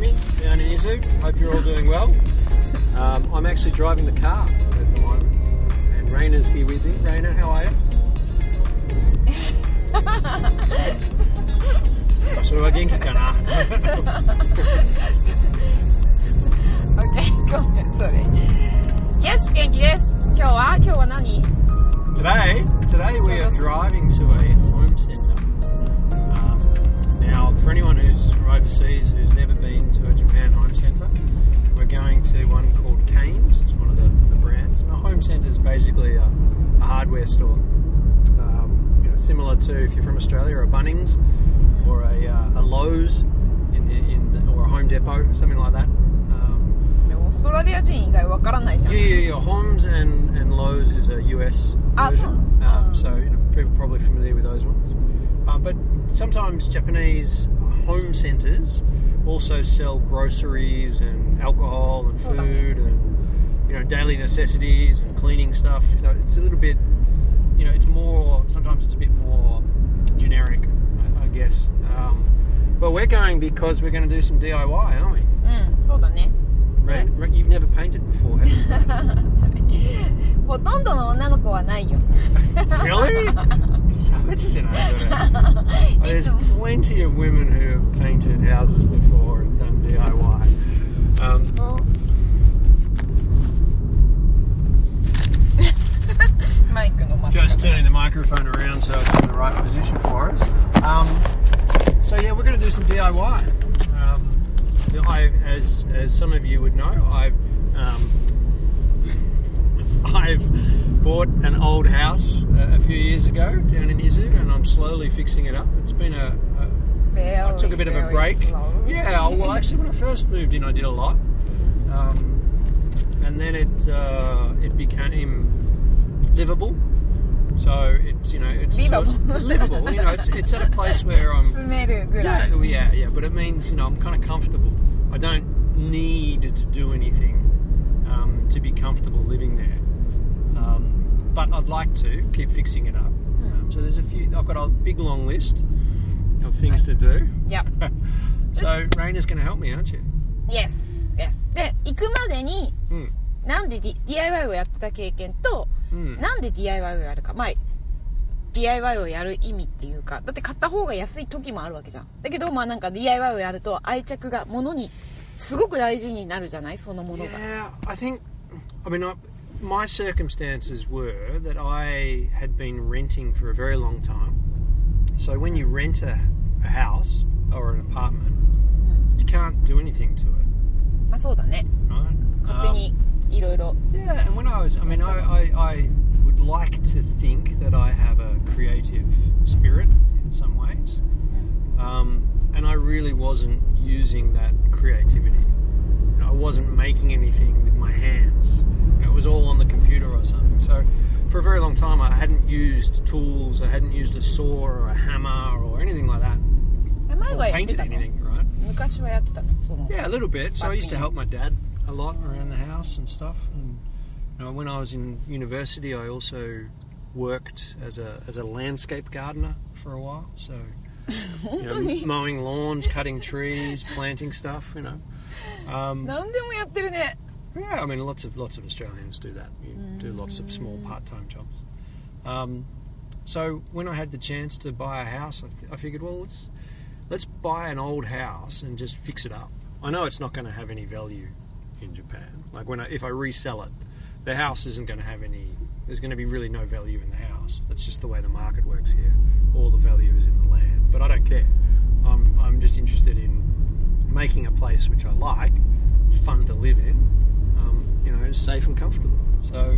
Jimmy down in Izu. Hope you're all doing well. Um, I'm actually driving the car at the moment, and Raina's here with me. Raina, how are you? それは元気かな OK ごめんそれ Yes 元気です今日は今日は何 Today, today we are driving to a home centre. Um, now, for anyone who's from overseas who's never been to a Japan home centre. We're going to one called Cainz. It's one of the, the brands. A home centre is basically a, a hardware store, um, you know, similar to if you're from Australia, a Bunnings or a, uh, a Lowe's in, in, or a Home Depot, something like that. Um, オーストラリア人以外わからないじゃん。Yeah, yeah, yeah. Homes and, and Lowe's is a US version. Ah, um, so you know, people probably familiar with those ones. Uh, but sometimes Japanese home centers also sell groceries and alcohol and Oh, food and you know daily necessities and cleaning stuff. You know, it's a little bit, you know, it's more. Sometimes it's a bit more generic, I, I guess. Um, but we're going because we're going to do some DIY, aren't we? うんそうだね Ray, Ray, you've never painted before, have you? ほとんどの女の子はないよ really? savage there's plenty of women who have painted houses before and done DIY. Um, well. just turning the microphone around so it's in the right position for us. Um, so yeah, we're going to do some DIY. Um, I, as as some of you would know, I've um, I've bought an old house uh, a few years ago down in Izu, and I'm slowly fixing it up. It's been a, a very, I took a bit of a break. Slow. Yeah, well, actually, when I first moved in, I did a lot, um, and then it uh, it became livable. So it's you know it's livable. Livable. You know, it's, it's at a place where I'm. yeah, yeah, yeah. But it means you know I'm kind of comfortable. I don't need to do anything um, to be comfortable living there. Um, but I'd like to keep fixing it up. Um, so there's a few. I've got a big long list of things to do. いや So Raina's going to help me, aren't you? Yes Yes で行くまでにうんなんで、D、DIY をやってた経験と、うんなんで DIY をやるかまあ DIY をやる意味っていうかだって買った方が安い時もあるわけじゃんだけどまあなんか DIY をやると愛着が物にすごく大事になるじゃないそのものが Yeah, I think. I mean, I, my circumstances were that I had been renting for a very long time. So when you rent a, a house or an apartment, you can't do anything to it, まあそうだね right? 勝手 Um, にいろいろ Yeah, and when I was, I mean, I, I, I would like to think that I have a creative spirit in some ways, um, and I really wasn't using that creativity. I wasn't making anything with my hands. It was all on the computer or something. So for a very long time, I hadn't used tools. I hadn't used a saw or a hammer or anything like that. Or painted anything, right? Yeah, a little bit. So I used to help my dad a lot around the house and stuff. And you know, when I was in university, I also worked as a as a landscape gardener for a while. So you know, mowing lawns, cutting trees, planting stuff. You know. Um, 何でもやってるね yeah, I mean, lots of lots of Australians do that. You do lots of small part-time jobs. Um, so when I had the chance to buy a house, I, th- I figured, well, let's let's buy an old house and just fix it up. I know it's not going to have any value in Japan. Like when I, if I resell it, the house isn't going to have any. There's going to be really no value in the house. That's just the way the market works here. All the value is in the land. But I don't care. I'm I'm just interested in making a place which I like. It's fun to live in. Um, you know, it's safe and comfortable. So,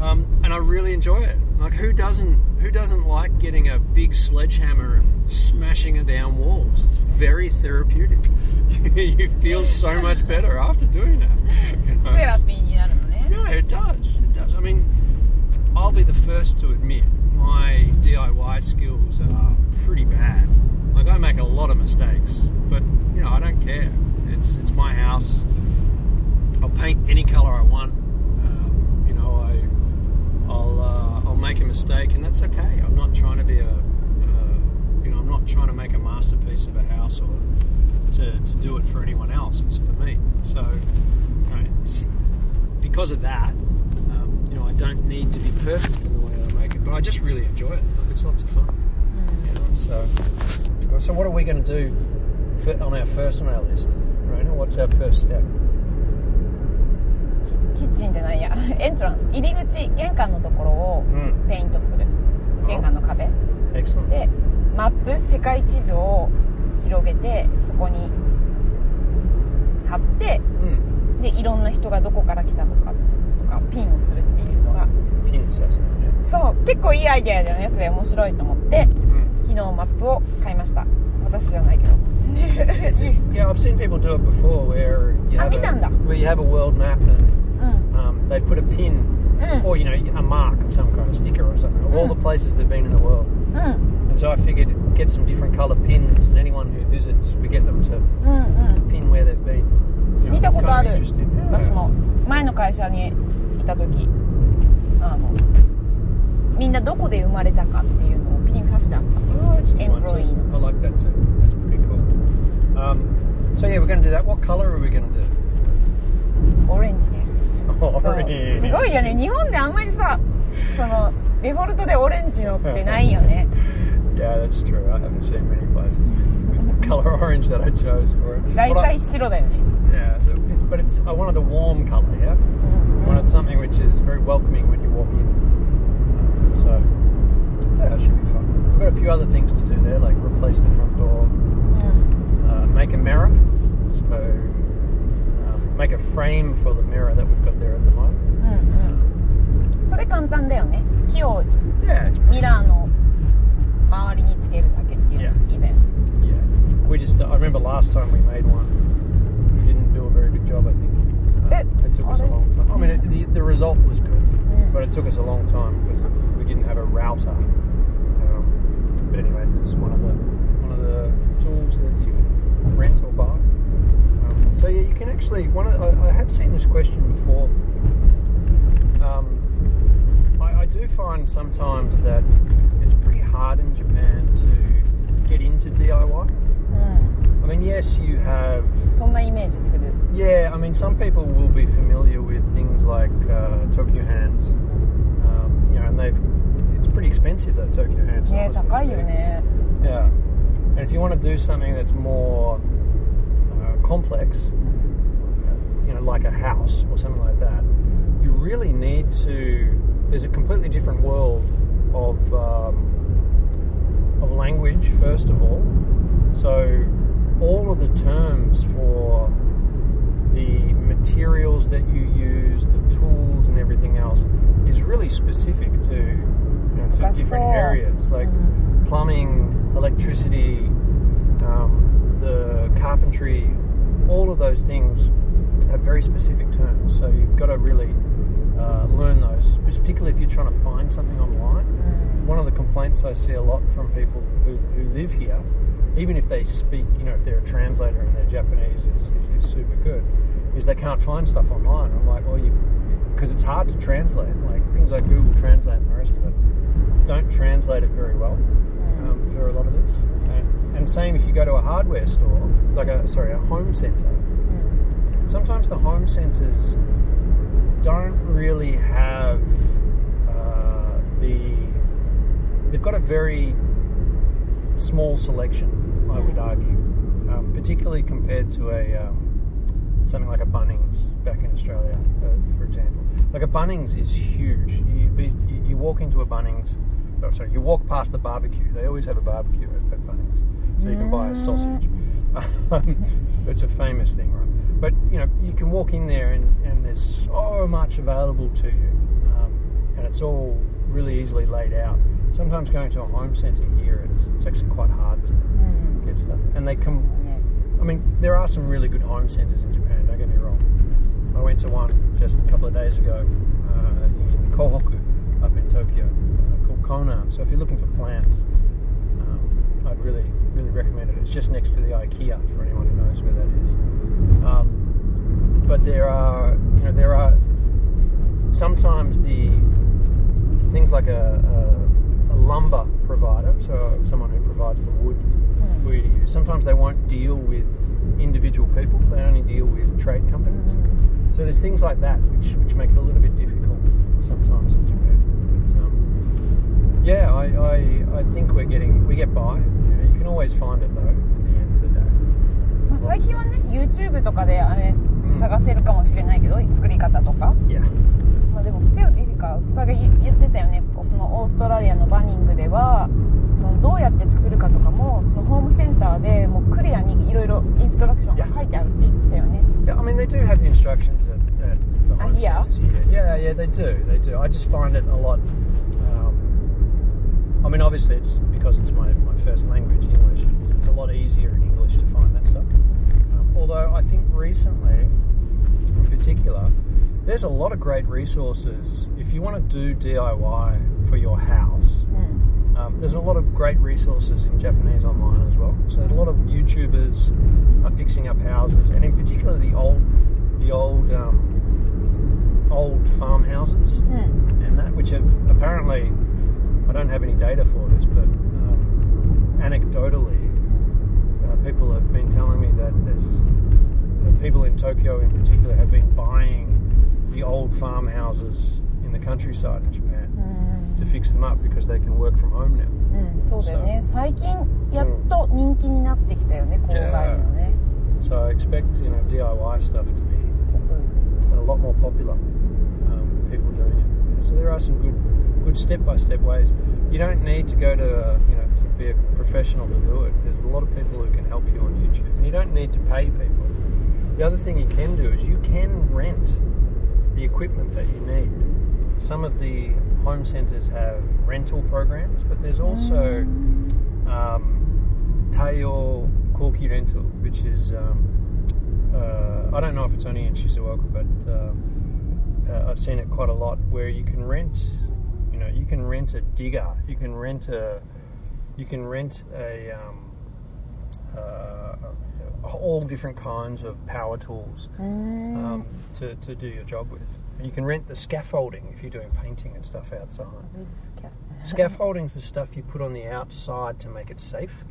um, and I really enjoy it. Like, who doesn't? Who doesn't like getting a big sledgehammer and smashing it down walls? It's very therapeutic. you feel so much better after doing that. Um, you know? Yeah, it does. It does. I mean, I'll be the first to admit my DIY skills are pretty bad. Like I make a lot of mistakes, but you know I don't care. It's it's my house. I'll paint any color I want. Um, you know I I'll uh, I'll make a mistake, and that's okay. I'm not trying to be a uh, you know I'm not trying to make a masterpiece of a house or to, to do it for anyone else. It's for me. So, you know, because of that, um, you know, I don't need to be perfect in the way that I make it, but I just really enjoy it. It's lots of fun. You know, so, so what are we going to do on our first on our list, Rona? What's our first step? キッチンじゃないやエントランス入り口玄関のところを Mm. ペイントする玄関の壁 Excellent. でマップ世界地図を広げてそこに貼って Mm. でいろんな人がどこから来たとかとかピンをするっていうのが Pin assessment. Yeah. そう結構いいアイデアだよねそれ面白いと思って Mm. 昨日マップを買いました私じゃないけど It's a, yeah, I've seen people do it before, where you Ah, have a, 見たんだ。 where you have a world map and うん um, they put a pin うん or you know a mark of some kind, a sticker or something, of all the places they've been in the world. うん And so I figured get some different colour pins, and anyone who visits, we get them to うんうん pin where they've been. You know, 見たことあ kind る of interesting. 私も前の会社にいた時あのみんなどこで生まれたかっていうのをピン刺してあっ Oh, that's a good one too. Employee. I like that too. That's pretty cool. Um, so yeah, we're going to do that. What colour are we going to do? たオレンジですそうす Orange. ごいよね日本であんまりさそのデフォルトでオレンジのってないよね Yeah, that's true. I haven't seen many places with the colour orange that I chose for it. 大 But I- 体白だよね Yeah, so it, but it's I wanted a warm colour, yeah. うん I wanted something which is very welcoming when you walk in. Um, so yeah, it should be fun. We've got a few other things to do there, like replace the front door, うん uh, make a mirror, so um, make a frame for the mirror that we've got there at the moment. うんうんそれ簡単だよね木を Yeah, it's ミラーの周りにつけるだけっていうの以前 yeah. We just I remember last time we made one, we didn't do a very good job. I think uh, Eh, it took us a oh, long time. I mean, it, the, the result was good. Mm. but it took us a long time because we didn't have a router. Um, but anyway, you can actually one. Of, I, I, have seen this question before. Um, I, I, do find sometimes that it's pretty hard in Japan to get into DIY. Mm. I mean, yes, you have. Yeah, I mean, some people will be familiar with things like uh, Tokyu Hands, um, you know, and they've. It's pretty expensive though, Tokyu Hands. Yeah, Yeah, and if you want to do something that's more uh, complex, you know, like a house or something like that, you really need to. There's a completely different world of um, of language, first of all. So, all of the terms for the materials that you use, the tools, and everything else is really specific to you know, to different areas. Like Mm. plumbing, electricity, um, the carpentry, all of those things have very specific terms. So you've got to really uh, learn those, particularly if you're trying to find something online. うん One of the complaints I see a lot from people who, who live here, even if they speak, you know, if they're a translator and their Japanese is, is, is super good, is they can't find stuff online. I'm like, well, you, because it's hard to translate. Like things like Google Translate and the rest of it don't translate it very well um, for a lot of this. And, and same if you go to a hardware store, like a sorry, a home center. Sometimes the home centers don't really have uh, the. They've got a very small selection, I would Mm. argue, um, particularly compared to a um, something like a Bunnings back in Australia, uh, for example. Like a Bunnings is huge. You, you you walk into a Bunnings, oh, sorry, you walk past the barbecue. They always have a barbecue at, at Bunnings, so you can buy a sausage. it's a famous thing, right? but you know you can walk in there and, and there's so much available to you um, and it's all really easily laid out. Sometimes going to a home centre here it's, it's actually quite hard to mm. get stuff and they come i mean there are some really good home centres in japan don't get me wrong. I went to one just a couple of days ago uh, in kohoku up in tokyo uh, called Konan so if you're looking for plants I'd really, really recommend it. It's just next to the IKEA for anyone who knows where that is. Um, but there are, you know, there are sometimes the things like a, a, a lumber provider, so someone who provides the wood Hmm. for you to use. Sometimes they won't deal with individual people; they only deal with trade companies. So there's things like that which which make it a little bit difficult sometimes in Japan. But, um, yeah, I, I I think we're getting we get by. Can always find it though at the end of the day. まあ、最近はね YouTube とかであれん探せるかもしれないけど、作り方とか Yeah. まあでもステオディフィカだから言言ってたよねそのオーストラリアのバニングではそのどうやって作るかとかもそのホームセンターでもうクリアにいろいろインストラクションが書いてあるって言ってたよね Yeah, I mean they do have the instructions at, at the home Uh, yeah. centres here. Yeah, yeah, they do. They do. I just find it a lot. Um, I mean, obviously, it's because it's my, my first language, English. It's, it's a lot easier in English to find that stuff. Um, although, I think recently, in particular, there's a lot of great resources. If you want to do DIY for your house, mm. um, there's a lot of great resources in Japanese online as well. So, a lot of YouTubers are fixing up houses, and in particular, the old, the old, um, old farmhouses mm. and that, which have apparently I don't have any data for this, but um, anecdotally, uh, people have been telling me that there's uh, people in Tokyo in particular have been buying the old farmhouses in the countryside in Japan うん to fix them up because they can work from home now. うん、そうだよね最近やっと人気になってきたよね郊外のね So I expect you know DIY stuff to be ちょっと a lot more popular. Um, people doing it. So there are some good, good step-by-step ways. You don't need to go to uh, you know to be a professional to do it. There's a lot of people who can help you on YouTube, and you don't need to pay people. The other thing you can do is you can rent the equipment that you need. Some of the home centres have rental programs, but there's also um, Tayo Corky Rental, which is um, uh, I don't know if it's only in Shizuoka, but um, uh, I've seen it quite a lot where you can rent, know, you can rent a digger, you can rent a, you can rent a, um, uh, all different kinds of power tools mm. um, to, to do your job with. And you can rent the scaffolding if you're doing painting and stuff outside. scaffolding Scaffolding's the stuff you put on the outside to make it safe.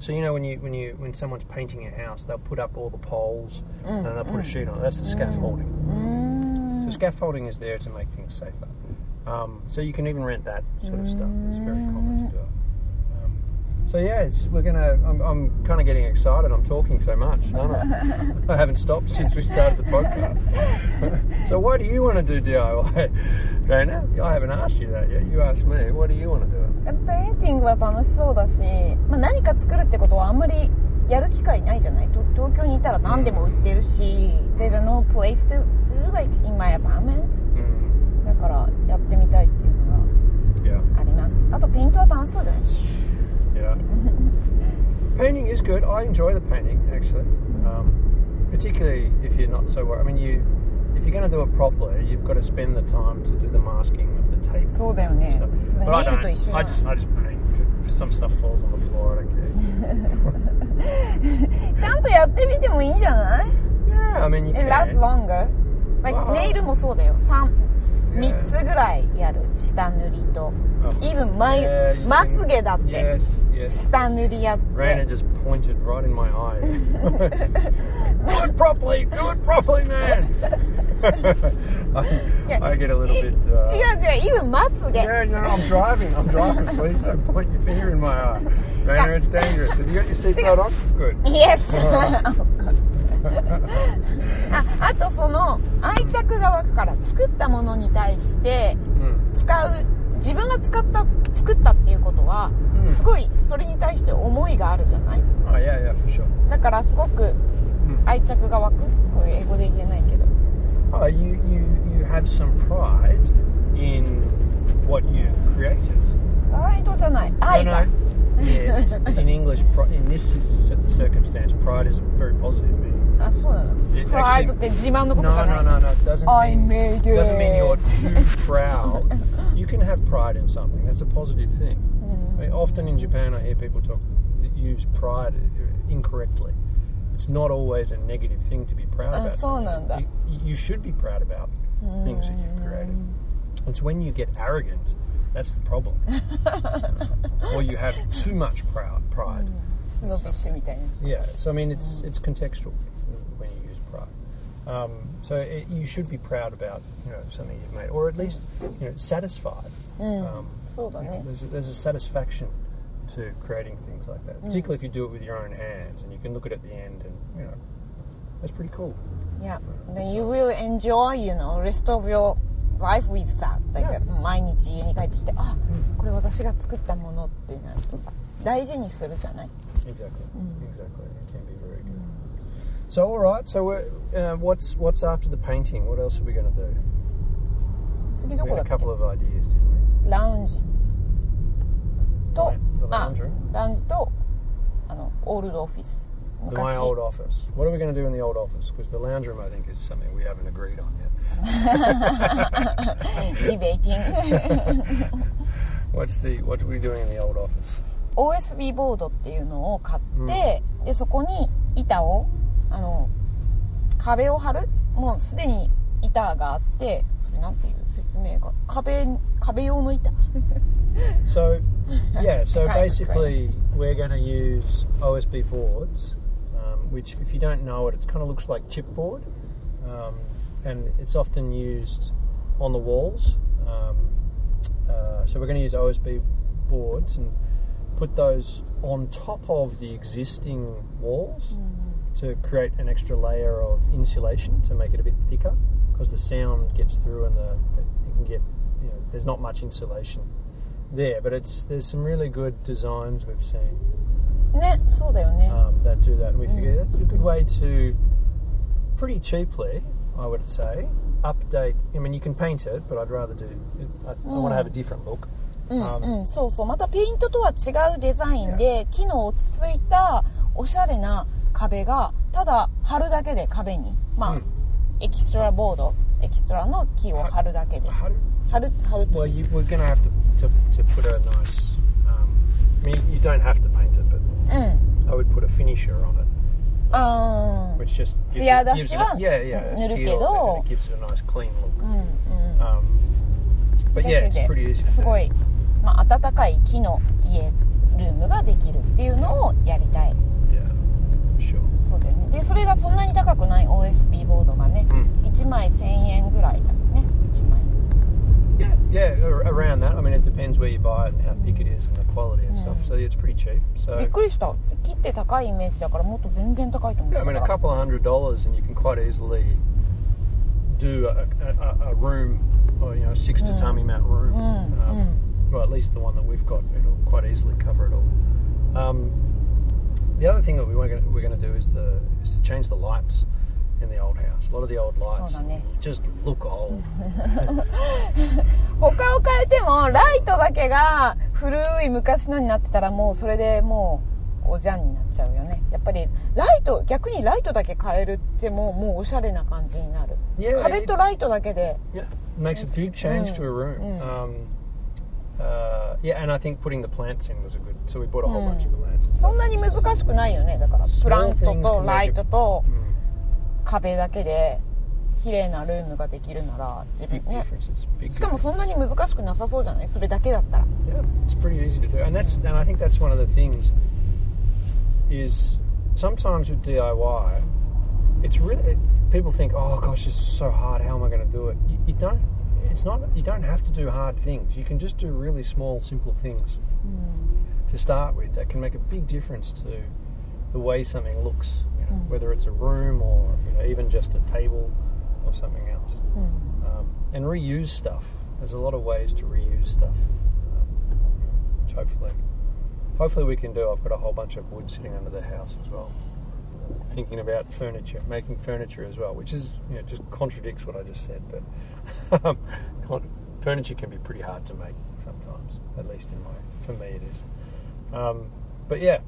So you know when you when you when someone's painting a house, they'll put up all the poles mm. and they'll put mm. a sheet on it. That's the mm. scaffolding. So mm. scaffolding is there to make things safer. Um, so you can even rent that sort of stuff. It's very common to do it. Um, so yeah, it's, we're gonna. I'm, I'm kind of getting excited. I'm talking so much, aren't I? I haven't stopped since we started the podcast. so why do you want to do DIY, Dana? I haven't asked you that yet. You asked me. What do you want to do? ペインティングは楽しそうだし、まあ、何か作るってことはあんまりやる機会ないじゃないと東京にいたら何でも売ってるし There's no place to do like in my apartment とペイントは楽しそうじゃない yeah. painting is good. I enjoy the painting actually, um, particularly if you're not so. wor- I mean, you if you're going to do it properly, you've got to spend the time to do the masking of the tape. そうだよね So, but I ネイルと一 don't. 緒 I じ just, I just paint. Some stuff falls on the floor. I don't care. ゃんちゃんとやってみてもいいんじゃない Yeah, I mean, you It lasts can. longer like あーネイルもそうだよ 3, Yeah. 3つぐらいやる下塗りと Oh. even 眉 Yeah, you ま can- つげだって Yes, yes. 下塗りやって Raina just pointed right in my eye. do it properly. Do it properly, man. I, I get a little bit. 違 Uh, う違う even まつげ Yeah, no, I'm driving. I'm driving. Please don't point your finger in my eye. Raina, it's dangerous. Have you got your seatbelt on? Good. Yes! ああとその愛着が湧くから作ったものに対して Mm. 使う自分が使った作ったっていうことは、うんすごいそれに対して思いがあるじゃない？Oh, yeah, yeah, for sure. だからすごく愛着が湧く？これ英語で言えないけど Oh, you, you, you have some pride in what you've created. プライドじゃない愛 No, が no. Yes. In English, pri- in this cir- circumstance, pride is a very positive meaning. あそうなの It プライドって自慢のことじ No, ゃない no, no, no. It doesn't I mean made it. doesn't mean you're too proud. You can have pride in something. That's a positive thing. I mean, often in Japan, I hear people talk that use pride incorrectly. It's not always a negative thing to be proud Ah, about. そうなんだ。 something. You, you should be proud about things that you've created. It's when you get arrogant that's the problem. or you have too much proud pride. Mm. Yeah. So I mean, it's it's contextual when you use pride. Um, so it, you should be proud about you know something you've made, or at least you know satisfied. Mm. Um, there's, a, there's a satisfaction to creating things like that, particularly if you do it with your own hands and you can look at it at the end and you know that's pretty cool. Yeah, then you will enjoy, you know, rest of your life with that. Yeah. 毎日家に帰ってきて、あ、これ私が作ったものってなるとさ、大事にするじゃない Exactly. Exactly. It can be very good. So all right. So we're, uh, what's what's after the painting? What else are we going to do? 次ど We こだ had っ a け couple of ideas, didn't ラウンジと The あ?ラウンジとあのオールドオフィス we? The, 昔 my old office. What are we going to do in the old office? Because the lounge room, I think, is something we haven't agreed on yet. リベイティング What's the what are we doing in the old office? OSB ボードっていうのを買って、でそこに板をあの壁を張るもうすでに板があってそれなんていう説明が壁壁用の板 So, yeah, so Kind of basically, we're going to use OSB boards, um, which, if you don't know it, it kind of looks like chipboard, um, and it's often used on the walls. Um, uh, so, we're going to use OSB boards and put those on top of the existing walls to create an extra layer of insulation to make it a bit thicker because the sound gets through and the it can get you know there's not much insulation there but it's there's some really good designs we've seen ねそうだよね、um, that do that and we figure that's a good way to pretty cheaply I would say update I mean you can paint it but I'd rather do I, I want to have a different look うん um, うん、そうそうまたペイントとは違うデザインで木の落ち着いたおしゃれな壁がただ貼るだけで壁にまあ、うんエキストラボードエキストラの木を貼るだけで how do, 貼る貼る Well, you, we're to have to, to, to put a nice. Um, I mean, you don't have to paint it, but うん I would put a finisher on it, あー which just gives 艶 it, 出 gives し it は a, yeah, yeah, a 塗る seal けど and it gives it a nice clean look. うんうん Um, but だ yeah, け it's pretty easy. で to す do. ごい、まあ、暖かい木の家ルームができるっていうのをやりたい Yeah, for sure. そうだよねでそれがそんなに高くない OSB ボードがね、うん1枚1000円ぐらいだね1枚 Yeah, yeah, ar- around that. I mean, it depends where you buy it and how thick it is and the quality and stuff. So yeah, it's pretty cheap. び So っくりした木って高いイメージだからもっと全然高いと思う yeah, I mean, a couple of hundred dollars, and you can quite easily do a, a, a room, or you know, a six tatami mat room. Um, Well, at least the one that we've got, it'll quite easily cover it all. Um, the other thing that we were going we're going to do is the is to change the lights In the old house. A lot of the old lights そうだね。just look old. 他を変えてもライトだけが古い昔のになってたらもうそれでもうおじゃんになっちゃうよねやっぱりライト逆にライトだけ変えるってももうおしゃれな感じになる Yeah, 壁とライトだけで Yeah, makes a big change to a room. Um, uh, yeah, and I think putting the plants in was a good. So we bought a whole bunch of plants. そんなに難しくないよねだからプラントとライ it- トと Mm, 壁だけで綺麗なルームができるなら自 big 分ね differences. Big しかもそんなに難しくなさそうじゃないそれだけだったら Yeah, it's pretty easy to do, and that's and I think that's one of the things is sometimes with DIY, it's really it, people think, oh gosh, it's so hard. How am I going to do it? You, you don't. It's not. You don't have to do hard things. You can just do really small, simple things to start with that can make a big difference to the way something looks. Know, whether it's a room or you know, even just a table or something else. Um, and reuse stuff. There's a lot of ways to reuse stuff. Um, which hopefully, hopefully we can do. I've got a whole bunch of wood sitting under the house as well. Thinking about furniture, making furniture as well, which is you know just contradicts what I just said. But um, furniture can be pretty hard to make sometimes. At least in my, for me it is. Um, but yeah,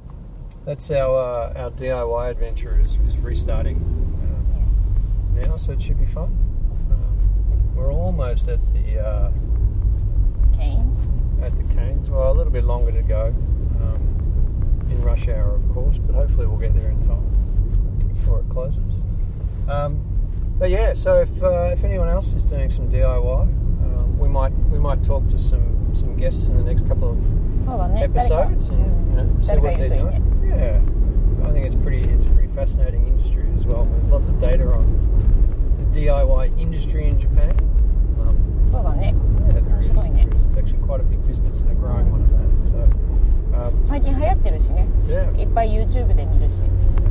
that's our uh, our DIY adventure is, is restarting um, uh, yes. now, so it should be fun. Um, we're almost at the uh, Cainz. At the Cainz, well, a little bit longer to go um, in rush hour, of course, but hopefully we'll get there in time before it closes. Um, but yeah, so if uh, if anyone else is doing some DIY, um, we might we might talk to some some guests in the next couple of episodes and you know, see what they're doing. doing Yeah, I think it's pretty it's a pretty fascinating industry as well. There's lots of data on DIY industry in Japan. Um, そうだね yeah, there is. 面白いね There is. It's actually quite a big business and a growing one at that. So, um, 最近流行ってるしね yeah, いっぱい YouTube で見るし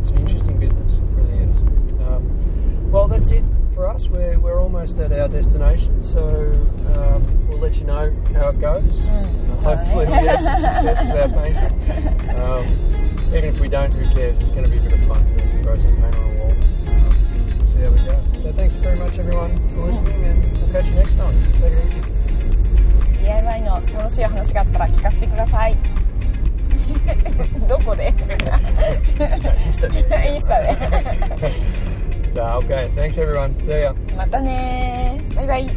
it's an interesting business. It really is. Um, well, that's it for us. We're, we're almost at our destination, so um, we'll let you know how it goes. Uh, hopefully, we have some success with our painting. Um, even if we don't, who cares? It's going to be a bit of fun to throw some paint on a wall. Um, see how we go. So, thanks very much, everyone, for listening, and we'll catch you next time. Take it easy. DIY の楽しい話があったら聞かせてくださいどこで Insta. インスタで so, okay, thanks, everyone. See ya. またねバイバイ